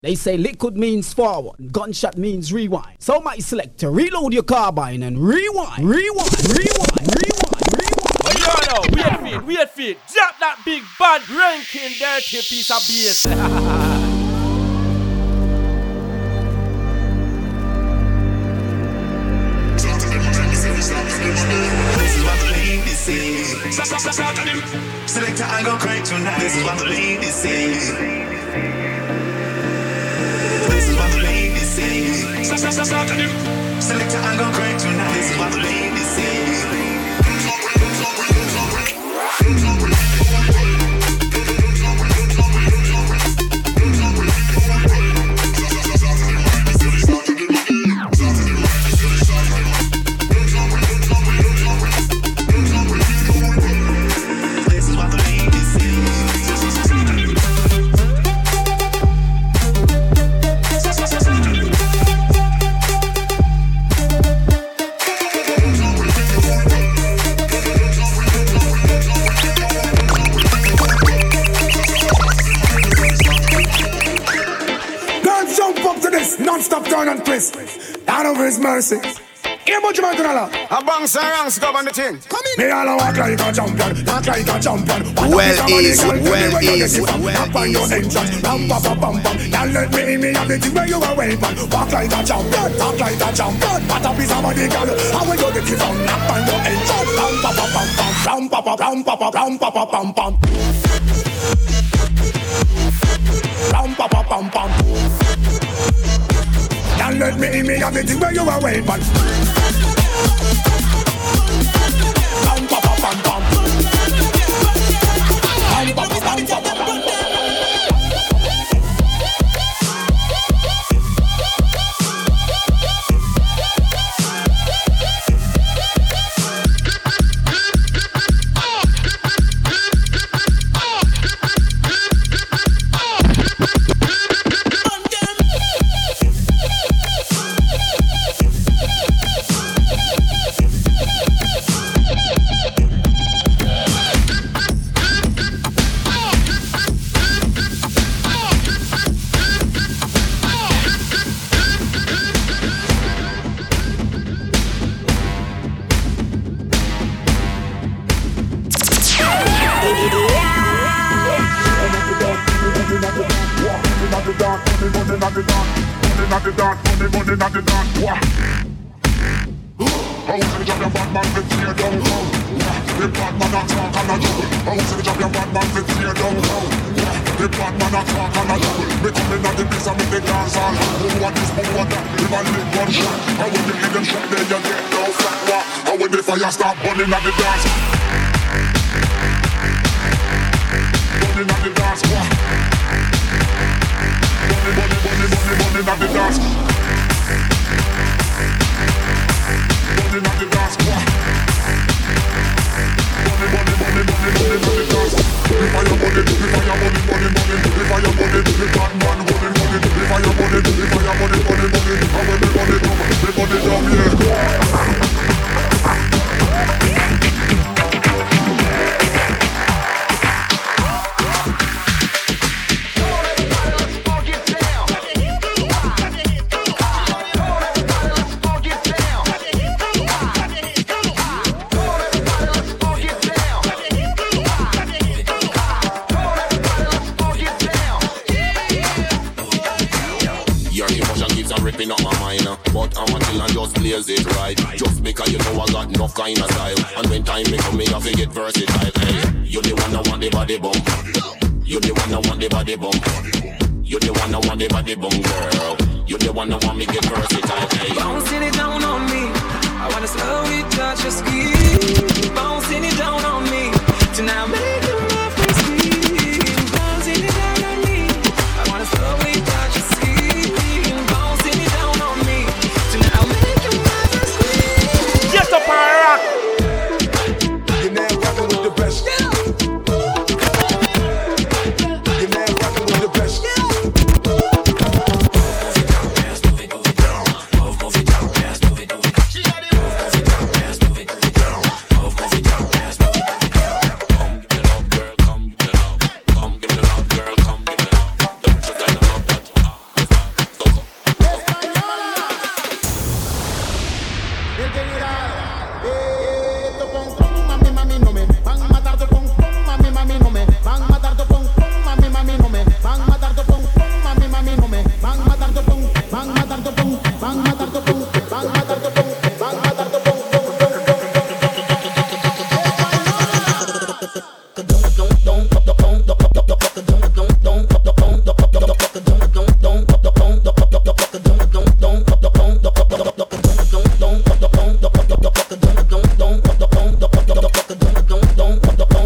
They say liquid means forward, gunshot means rewind. So my selector, reload your carbine and rewind, rewind, rewind, rewind, rewind. Oh, you know, wait feet, wait feet. Drop that big bad ranking dirty piece of bass. Selector, I go crank tonight. This is what the ladies say. Selector, I'm gon' crank tonight. This is what the ladies say. Mercy. Here, much man to A bang sarangs govern the thing. Come in. Me all walk like a champion, talk like a champion. Well well well your entrance, ram pa pa pam pam. Y'all let me in me have the thing where you a weapon. Walk like a champion, talk like a champion. What a piece of money, girl. How we go get it from? Knock on your entrance, ram pa pa pam pam, ram pa pa ram pa pa ram pa pa pam pam. Ram pa pa pam pam. Let me me have the thing where you are waiting Pam The job your bad man. The bad man talk a the job your bad man. The bad man talk a. Me the me dance this? That? I live shot, I will be hidden you get when the fire start burning at the dance. Burning at the dance. Burning, burning, burning, burning, burning at the dance. Body down, yeah. blaze it right. Just because you know I got enough kind of style. And when time me come, me have to get versatile. Hey, you the one I want the body bump. You the one I want the body bump. You the one I want the body bump, girl. You the one I want me get versatile. Hey, bouncing it down on me. I wanna slowly touch your skin. Bouncing it down on me. Tonight, baby. don't, don't.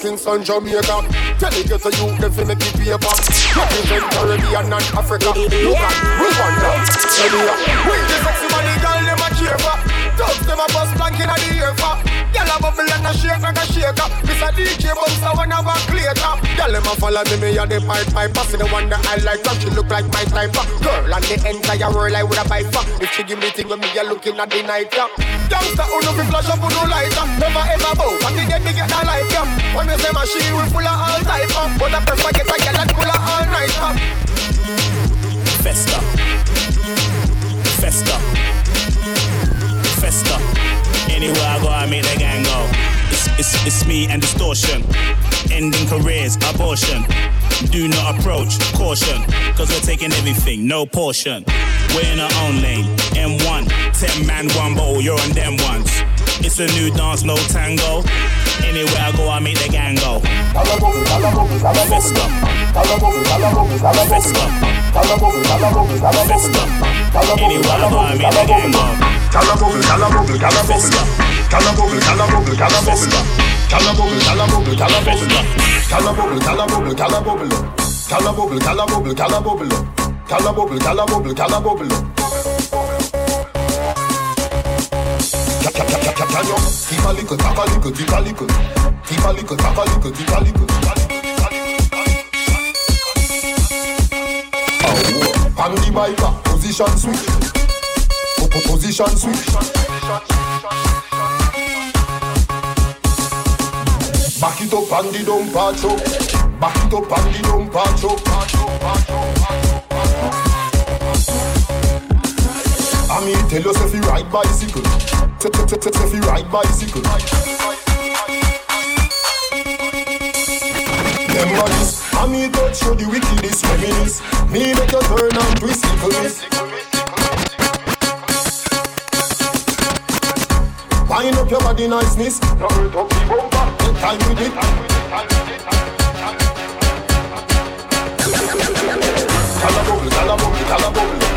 Kingston, Jamaica. Tell it to you, them fi make it paper. Represent Caribbean and Africa. Look at Rwanda, Kenya. We the sexy money girl, them a for. Dogs them a bust blank inna the ear for. Gyal a bubble and a shake like a shaker. This a DJ bouncer when I walk later. Gyal them a follow me, me a the pipe pipe. Pass the one that I like, cause she look like my type. Girl and the entire world I would a buy for. If she give me thing when me a looking at the night. Youngster who no fi flash up, who no light up. Never ever bow, but the dead me get that. Me say full of all type of. But I prefer get a gyal that full of all night, uh. Festa. Festa. Festa. Anywhere I go, I make the gang go. It's, it's, it's me and distortion. Ending careers, abortion. Do not approach, caution. Cause we're taking everything, no portion. We're in our own lane. M1, 10 man, one bottle, you're on them ones. It's a new dance, no tango. Anywhere I go, I make the gang go. Festa. Festa. Festa. Anywhere I go, I make the gang go. Gala bubble, gala bubble, gala bubble. Gala bubble, gala bubble, gala bubble. Gala bubble, gala bubble, gala Keep a little, tap a little, keep a little, keep a little, tap a little, keep a little. On the bike, position switch. Po- po- Position switch. Back it up and the dump patcho. Back it up and the dump patcho. I mean, tell if you ride bicycle. If you ride bicycle. Them bodies, I touch you the wickedest reminisce. Me make you turn and twist it Wind up your body niceness. Now hurt the bumper. Time with it. Cala bubble, cala bubble, bubble.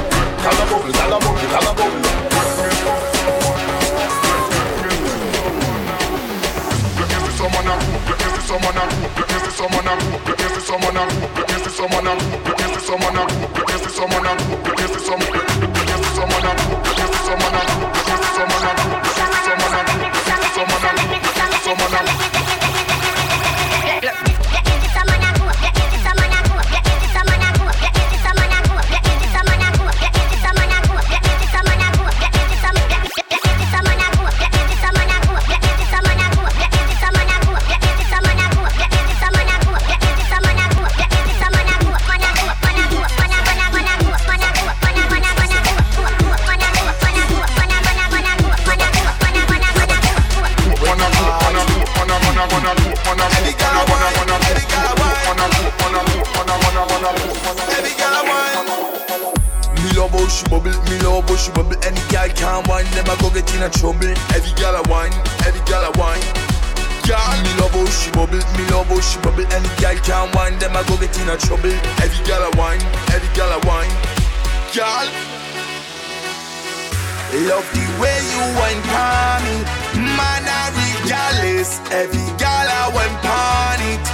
She bubble, me love how she bubble. Any girl can wine, them I go get in a trouble. Every girl a wine, every girl a wine. Girl, me love how she bubble, me love how she bubble. Any girl can wine, them I go get in a trouble. Every girl a wine, every girl a wine. Girl, love the way you wine for me. Man, I regardless. Every girl I wine pon it.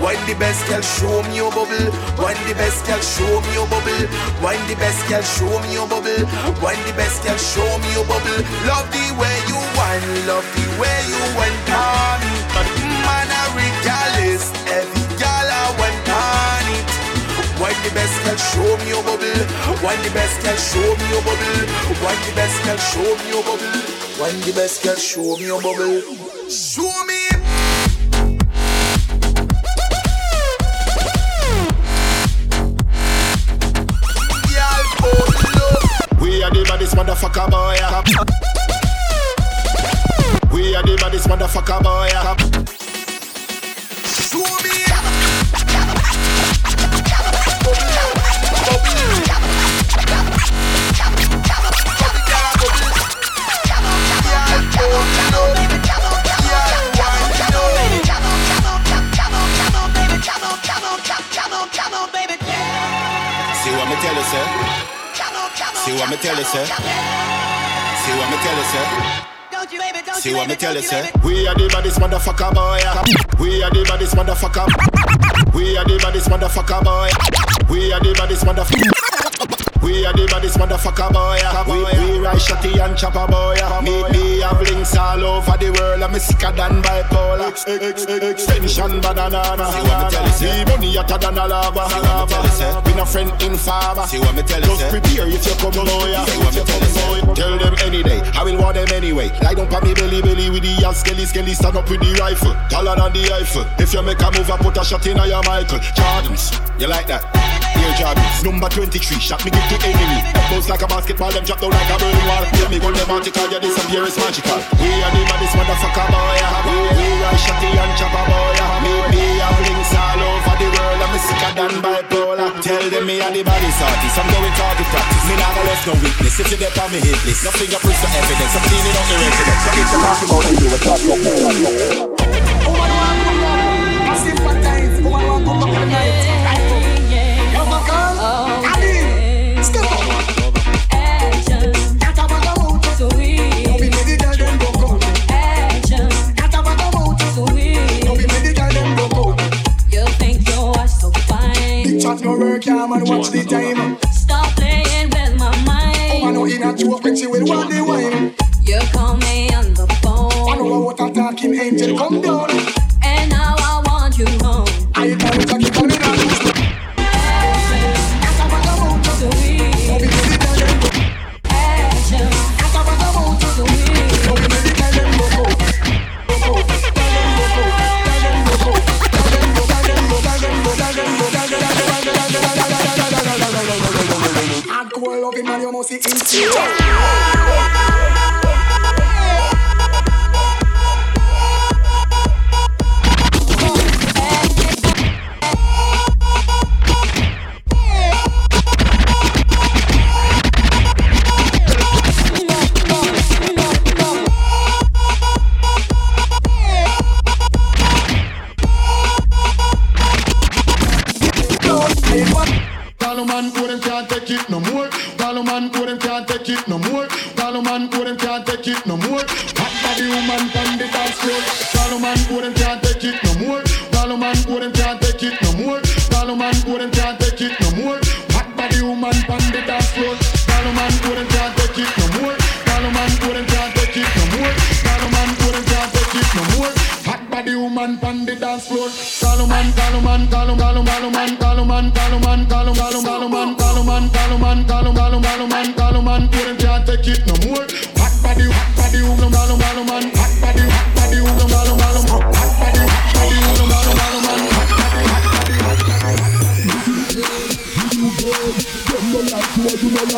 Wine the best girl, show me your bubble. Wine the best girl, show me your bubble. Wine the best girl, show me your bubble. Wine the best girl, show me your bubble. Love the way you wine, love the way you wine pon me. Man, I regardless. Every girl I wine pon it. Wine the best girl, show me your bubble. Wine the best girl, show me your bubble. Wine the best girl, show me your bubble. Wine the best girl, show me your bubble. Show me. See what me tell you, sir? We are the baddest motherfucker boy. We are the baddest motherfucker. We are the baddest motherfucker boy. We are the baddest motherfucker. We are the baddest motherfucker boy. We, we ride shotty and chopper boy. Me, me have links all over the world. I'm sicker than bipolar. Ex, ex, ex, extension banana. See what me tell you, say. money hotter than a lava. See what me tell you, say. Been a friend in farmer. See what me tell you, Just prepare if you come boy. See what me tell you. Tell them any day. I will want them anyway. Lie down pa me belly belly with the ass skelly skelly. Stand up with the rifle. Taller than the Eiffel. If you make a move, I put a shot in your Michael. Jordans. You like that? Here Jordans. Number 23. Shot me give to enemy. Bounce like a basketball, them drop down like a burning wall. Tell me gun them yeah, disappear is magical. We are the baddest motherfucker boy. We, we are shotty and chopper boy. Me, me have links all over the world. I'm sicker than bipolar. Tell them me are the baddest artist. I'm going to practice. Me never left no weakness. If you get on me hit list, no fingerprints for evidence. I'm cleaning up the residence. So get the talk about it, do it, talk about it. Woman want come I see fat times. Woman want come up tonight. work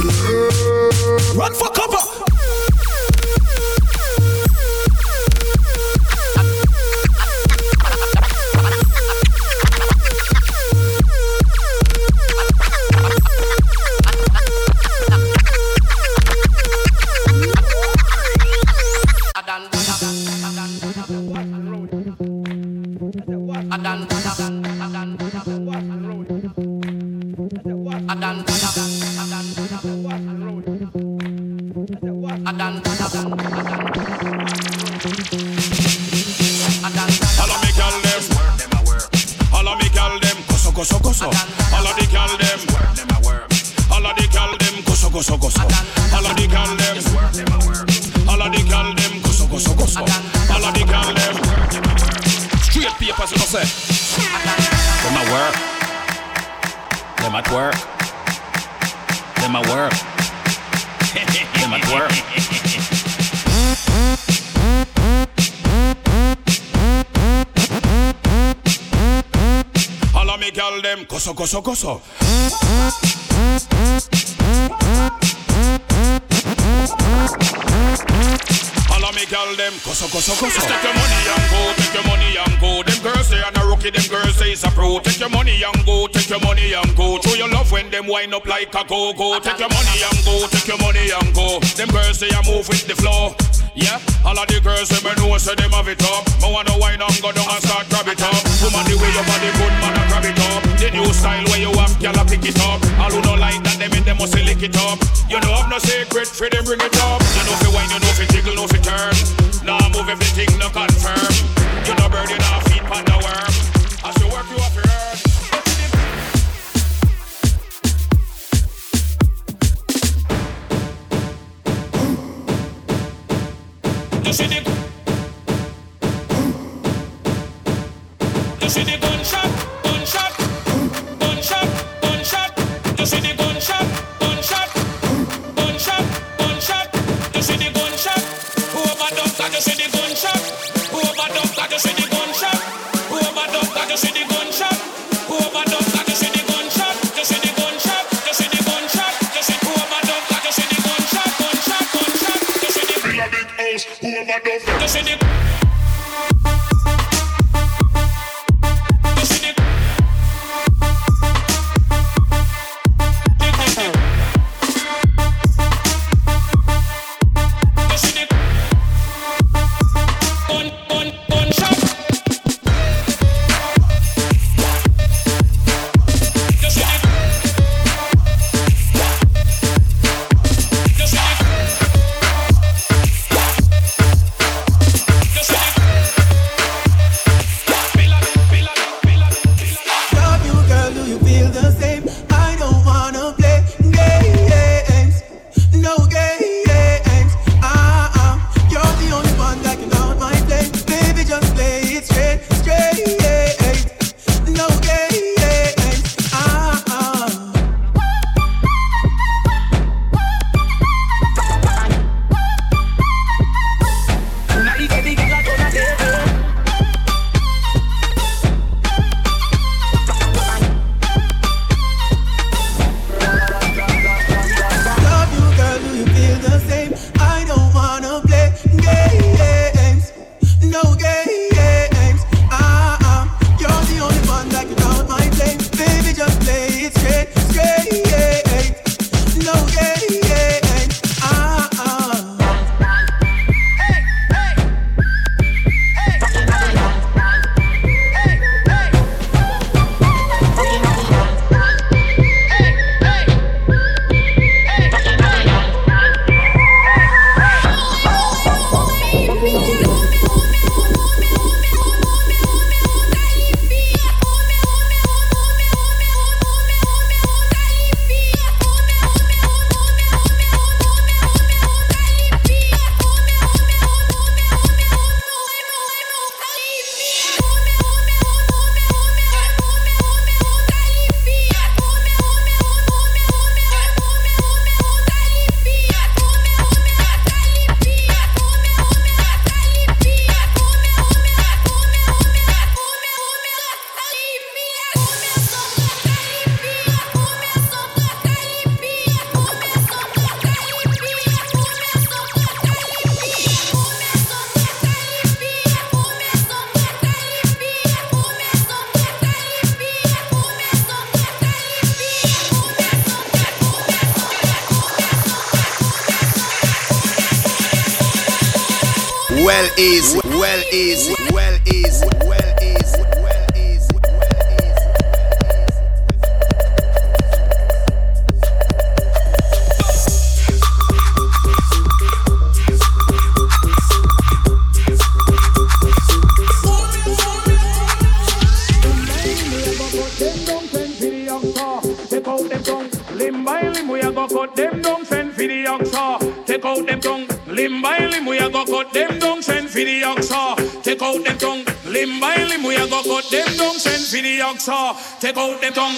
Run for cover. Adam, Adam, Adam, Adam, them koso koso koso. All of me girl them koso koso koso. Take your money and go, take your money and go. Them girls say I'm a rookie, them girls say it's a pro. Take your money and go, take your money and go. Show your love when them wind up like a go go. Take your money and go, take your money and go. Them girls say I move with the flow. Yeah, all of the girls say me know say them have it up. Me wanna wine and go down and start grab it up. Woman the way your body good, man I grab it up. The new style where you have, gyal a pick it up. All who don't like that, them in them must lick it up. You know I've no secret, for them bring it up. You know fi wine, you know fi jiggle, know fi turn. Now move everything, no confirm. You know bird, you know feet pan the worm. As you work, you have to earn. You see the You see the gunshot, gunshot, gunshot, gunshot. You see the gunshot, easy, well easy, well easy, limb by limb, we a go cut them down, send for the oxa. Take out them tongue,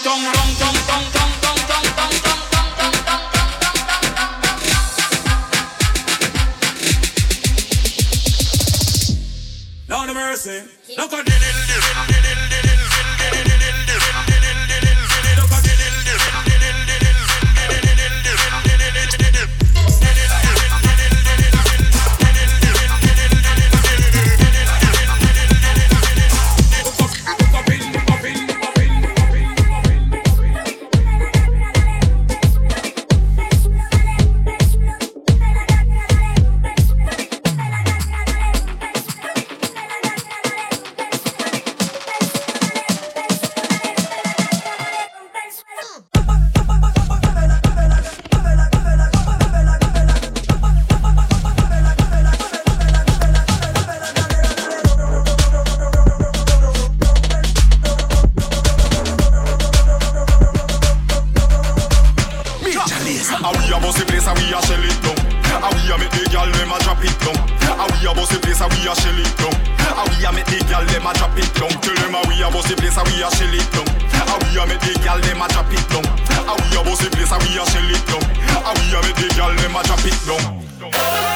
a bust the place and we a shell it down. And we a make the gyal dem a drop it down. And we a bust the place and we a shell it down. And we a make the gyal dem a drop it down. Tell them we a bust the place and we a shell it down. And we a make the gyal dem a drop it down. And we a bust the place and we a shell it down. And we a make the gyal dem a drop it down.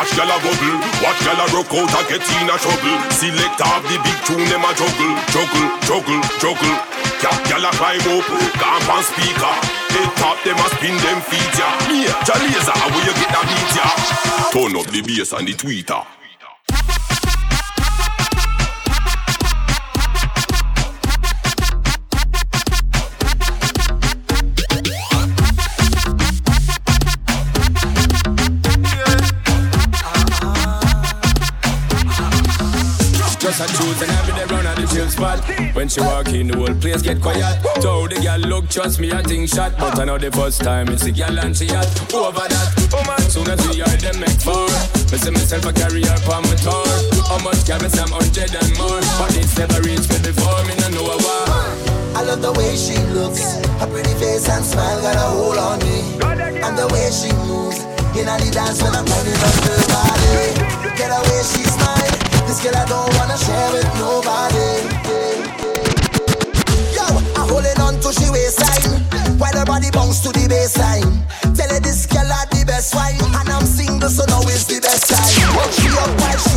Watch gyal a bubble, watch gyal a rock out a get in a trouble. Select up the big tune, them a juggle, juggle, juggle, juggle. Cap gyal a climb up, camp and speaker. They top them a spin them feet ya. Yeah, how where you get that feature? ya? Turn up the bass and the tweeter. Every day run at the chill spot. When she walk in, the whole place get quiet. Told the girl, look, trust me, I think shot. But I know the first time it's the girl and she hot. Over that, oh man, soon as we are them make four. Me see myself a carry her on my tour. How much can me some hundred and more? But it's never reached me before, me no know why. I love the way she looks, her pretty face and smile got a hold on me. And the way she moves, in the dance when I'm turning up her body. Get away, she smile. Girl I don't wanna share with nobody. Yo, I'm holding on to she waistline while her body bounce to the baseline. Tell her this girl are the best wine, and I'm single, so now is the best time. She up while she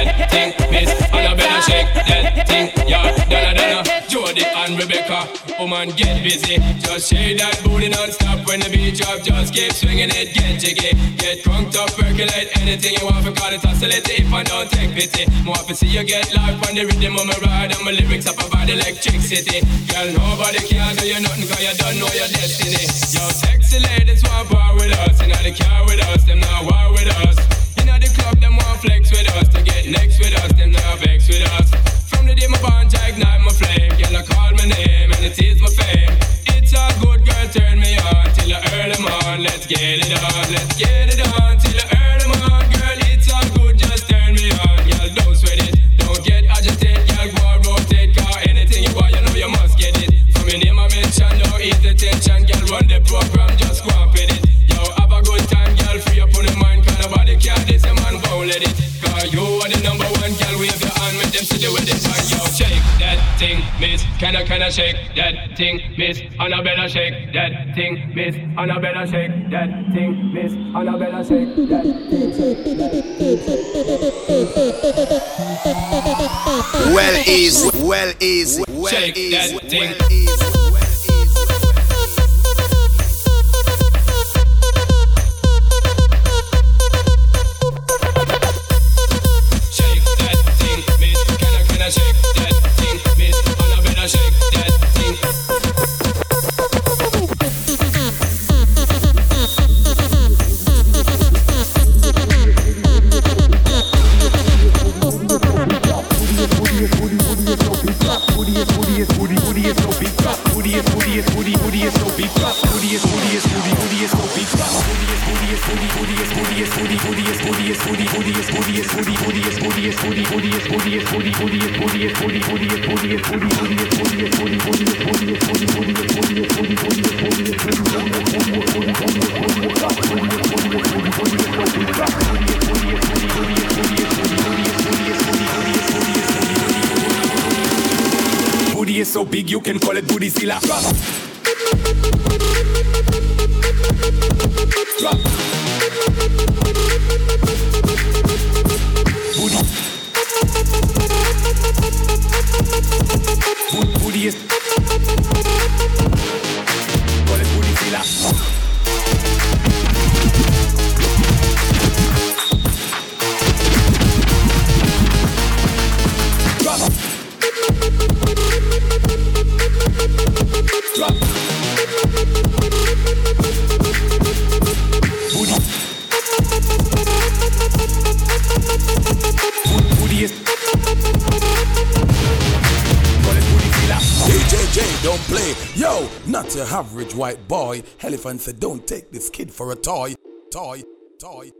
Woman, get busy. Just shake that booty non-stop when the beat drop. Just keep swinging it, get jiggy. Get crunked up, percolate anything you want. For call it oscillate if I don't take pity. More to see you get life on the rhythm of my ride. And my lyrics up about electricity. Girl, nobody can do you nothing cause you don't know your destiny. Yo, sexy ladies want power with us. You know the car with us, them not war with us. You know the club, them want flex with us. To get next with us, them not vex with us. From the day my bond, I ignite my flame. Girl, Can I, can I shake that thing, miss? And I better shake that thing, miss. And I better shake that thing, miss. And I better shake that thing, Well easy, well easy, well Shake easy, that thing. well easy. Boy. Elephant said, don't take this kid for a toy. Toy, toy.